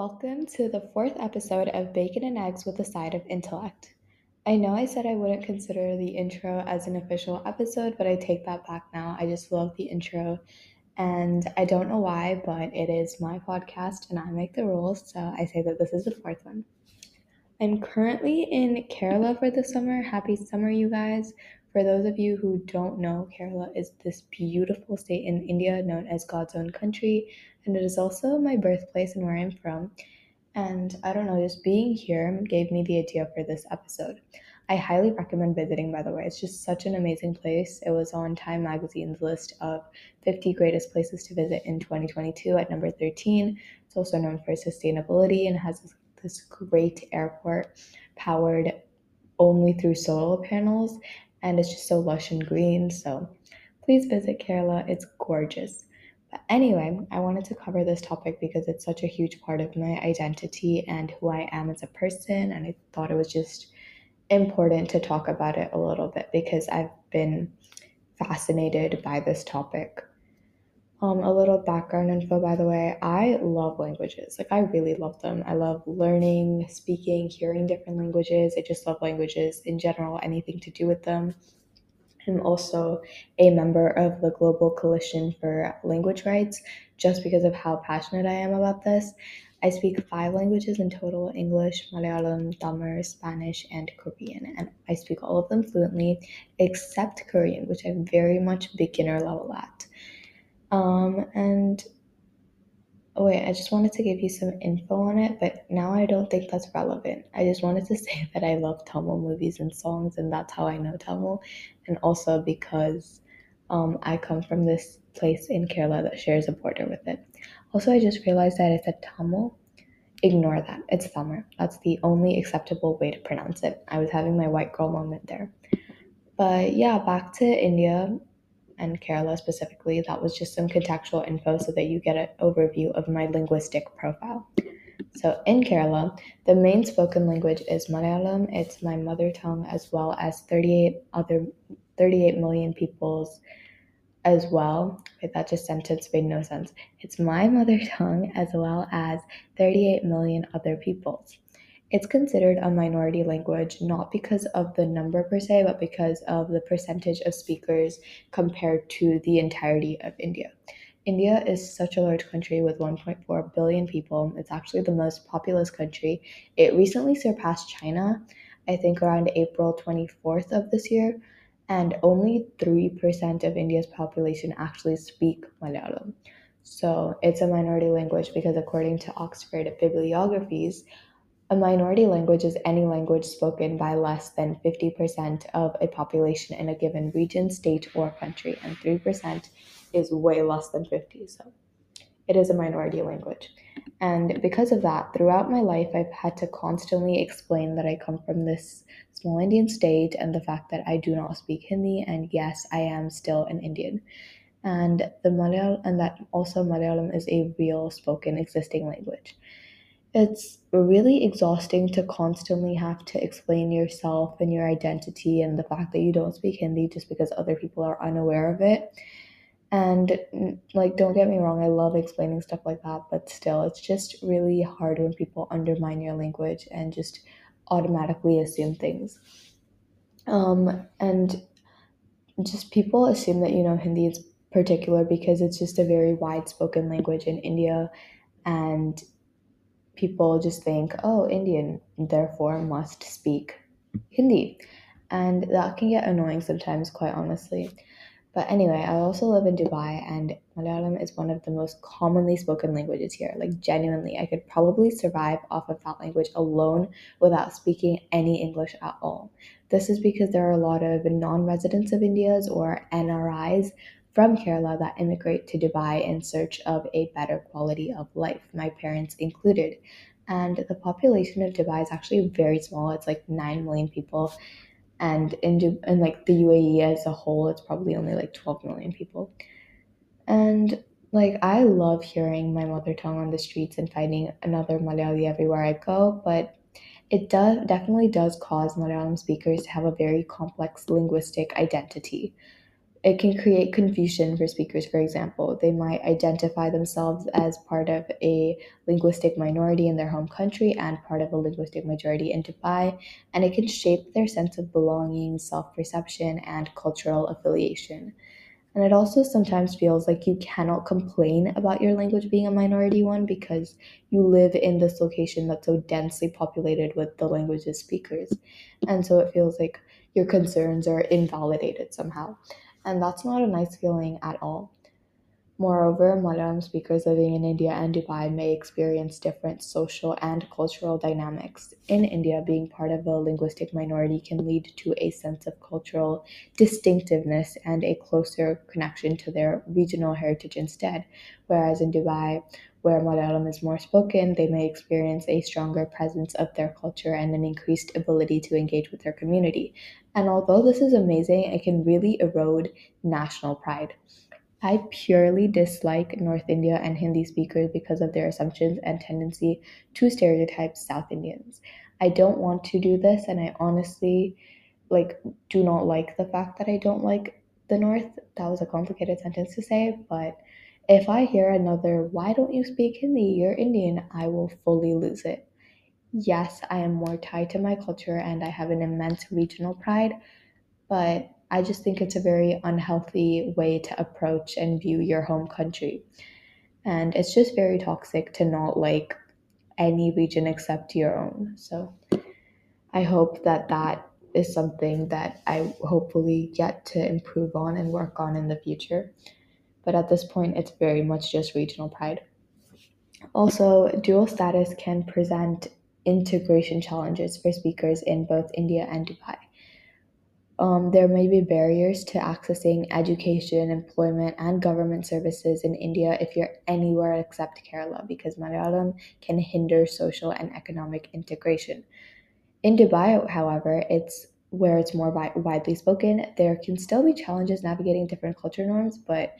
Welcome to the fourth episode of Bacon and Eggs with a Side of Intellect. I know I said I wouldn't consider the intro as an official episode, but I take that back now. I just love the intro, and I don't know why, but it is my podcast and I make the rules, so I say that this is the fourth one. I'm currently in Kerala for the summer. Happy summer, you guys. For those of you who don't know, Kerala is this beautiful state in India known as God's own country, and it is also my birthplace and where I'm from. And I don't know, just being here gave me the idea for this episode. I highly recommend visiting, by the way. It's just such an amazing place. It was on Time Magazine's list of 50 greatest places to visit in 2022 at number 13. It's also known for sustainability and has this, great airport powered only through solar panels and it's just so lush and green. So please visit Kerala, it's gorgeous. But anyway, I wanted to cover this topic because it's such a huge part of my identity and who I am as a person, and I thought it was just important to talk about it a little bit because I've been fascinated by this topic. Um, a little background info, by the way. I love languages. Like, I really love them. I love learning, speaking, hearing different languages. I just love languages in general, anything to do with them. I'm also a member of the Global Coalition for Language Rights just because of how passionate I am about this. I speak five languages in total English, Malayalam, Tamil, Spanish, and Korean. And I speak all of them fluently except Korean, which I'm very much beginner level at. Um, and oh wait, I just wanted to give you some info on it, but now I don't think that's relevant. I just wanted to say that I love Tamil movies and songs, and that's how I know Tamil, and also because um, I come from this place in Kerala that shares a border with it. Also, I just realized that it's a Tamil. Ignore that. It's Tamil. That's the only acceptable way to pronounce it. I was having my white girl moment there. But yeah, back to India and Kerala specifically. That was just some contextual info so that you get an overview of my linguistic profile. So in Kerala, the main spoken language is Malayalam. It's my mother tongue as well as 38 other 38 million people's as well. Wait, that just sentence made no sense. It's my mother tongue as well as 38 million other people's. It's considered a minority language not because of the number per se, but because of the percentage of speakers compared to the entirety of India. India is such a large country with 1.4 billion people. It's actually the most populous country. It recently surpassed China, I think around April 24th of this year, and only 3% of India's population actually speak Malayalam. So it's a minority language because, according to Oxford Bibliographies, a minority language is any language spoken by less than 50% of a population in a given region, state, or country, and 3% is way less than 50. So it is a minority language. And because of that, throughout my life, I've had to constantly explain that I come from this small Indian state and the fact that I do not speak Hindi, and yes, I am still an Indian. And the Malayalam, and that also Malayalam is a real spoken existing language it's really exhausting to constantly have to explain yourself and your identity and the fact that you don't speak Hindi just because other people are unaware of it. And like, don't get me wrong, I love explaining stuff like that, but still, it's just really hard when people undermine your language and just automatically assume things. Um, and just people assume that you know Hindi is particular because it's just a very wide spoken language in India and people just think, oh, Indian, therefore must speak Hindi. And that can get annoying sometimes, quite honestly. But anyway, I also live in Dubai, and Malayalam is one of the most commonly spoken languages here. Like, genuinely, I could probably survive off of that language alone without speaking any English at all. This is because there are a lot of non residents of India's or NRIs from Kerala that immigrate to Dubai in search of a better quality of life, my parents included. And the population of Dubai is actually very small. It's like 9 million people. And in, in like the UAE as a whole, it's probably only like 12 million people. And like I love hearing my mother tongue on the streets and finding another Malayali everywhere I go, but it does definitely does cause Malayalam speakers to have a very complex linguistic identity it can create confusion for speakers, for example. They might identify themselves as part of a linguistic minority in their home country and part of a linguistic majority in Dubai, and it can shape their sense of belonging, self perception, and cultural affiliation. And it also sometimes feels like you cannot complain about your language being a minority one because you live in this location that's so densely populated with the language's speakers. And so it feels like your concerns are invalidated somehow. And that's not a nice feeling at all. Moreover, Malayalam speakers living in India and Dubai may experience different social and cultural dynamics. In India, being part of a linguistic minority can lead to a sense of cultural distinctiveness and a closer connection to their regional heritage instead. Whereas in Dubai, where Malayalam is more spoken, they may experience a stronger presence of their culture and an increased ability to engage with their community. And although this is amazing, it can really erode national pride. I purely dislike North India and Hindi speakers because of their assumptions and tendency to stereotype South Indians. I don't want to do this and I honestly like do not like the fact that I don't like the North. That was a complicated sentence to say, but if I hear another why don't you speak Hindi? You're Indian, I will fully lose it. Yes, I am more tied to my culture and I have an immense regional pride, but I just think it's a very unhealthy way to approach and view your home country. And it's just very toxic to not like any region except your own. So I hope that that is something that I hopefully get to improve on and work on in the future. But at this point, it's very much just regional pride. Also, dual status can present integration challenges for speakers in both India and Dubai. Um, there may be barriers to accessing education, employment, and government services in India if you're anywhere except Kerala, because Malayalam can hinder social and economic integration. In Dubai, however, it's where it's more wi- widely spoken. There can still be challenges navigating different culture norms, but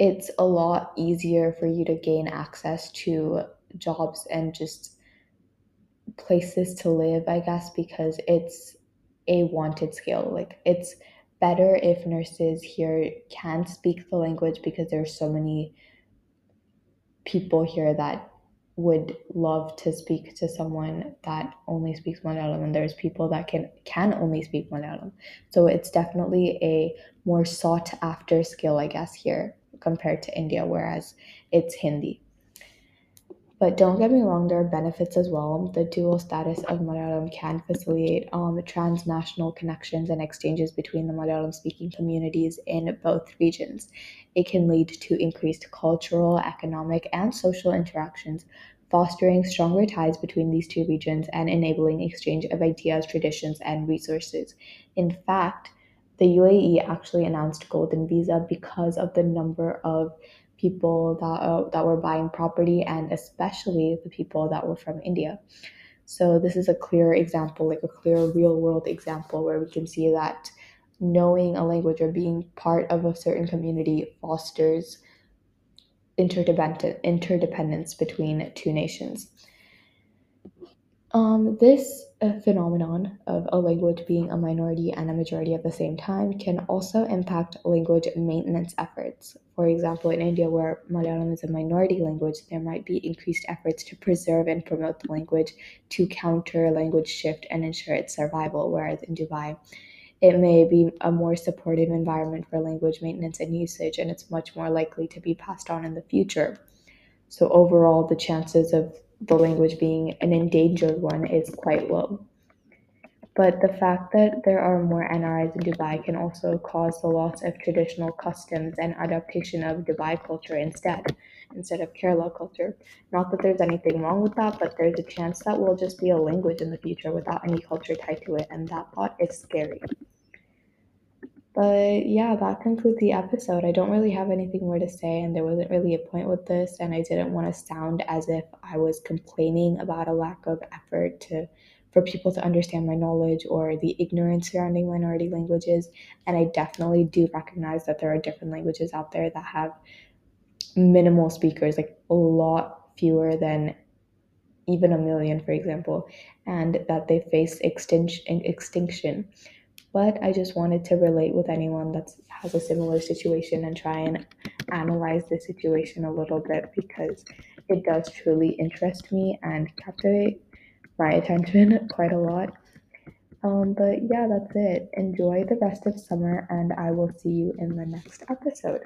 it's a lot easier for you to gain access to jobs and just places to live, I guess, because it's a wanted skill. Like it's better if nurses here can speak the language because there's so many people here that would love to speak to someone that only speaks Malayalam and there's people that can can only speak Malayalam. So it's definitely a more sought after skill I guess here compared to India whereas it's Hindi. But don't get me wrong, there are benefits as well. The dual status of Malayalam can facilitate um, transnational connections and exchanges between the Malayalam speaking communities in both regions. It can lead to increased cultural, economic, and social interactions, fostering stronger ties between these two regions and enabling exchange of ideas, traditions, and resources. In fact, the UAE actually announced golden visa because of the number of people that uh, that were buying property and especially the people that were from India. So this is a clear example, like a clear real world example where we can see that knowing a language or being part of a certain community fosters interdependent interdependence between two nations. Um, this phenomenon of a language being a minority and a majority at the same time can also impact language maintenance efforts. For example, in India, where Malayalam is a minority language, there might be increased efforts to preserve and promote the language to counter language shift and ensure its survival, whereas in Dubai, it may be a more supportive environment for language maintenance and usage, and it's much more likely to be passed on in the future. So, overall, the chances of the language being an endangered one is quite low. But the fact that there are more NRIs in Dubai can also cause the loss of traditional customs and adaptation of Dubai culture instead, instead of Kerala culture. Not that there's anything wrong with that, but there's a chance that we'll just be a language in the future without any culture tied to it, and that thought is scary. But yeah, that concludes the episode. I don't really have anything more to say, and there wasn't really a point with this, and I didn't want to sound as if I was complaining about a lack of effort to for people to understand my knowledge or the ignorance surrounding minority languages. And I definitely do recognize that there are different languages out there that have minimal speakers, like a lot fewer than even a million, for example, and that they face extinction. extinction but I just wanted to relate with anyone that has a similar situation and try and analyze the situation a little bit because it does truly interest me and captivate my attention quite a lot. Um, but yeah, that's it. Enjoy the rest of summer, and I will see you in the next episode.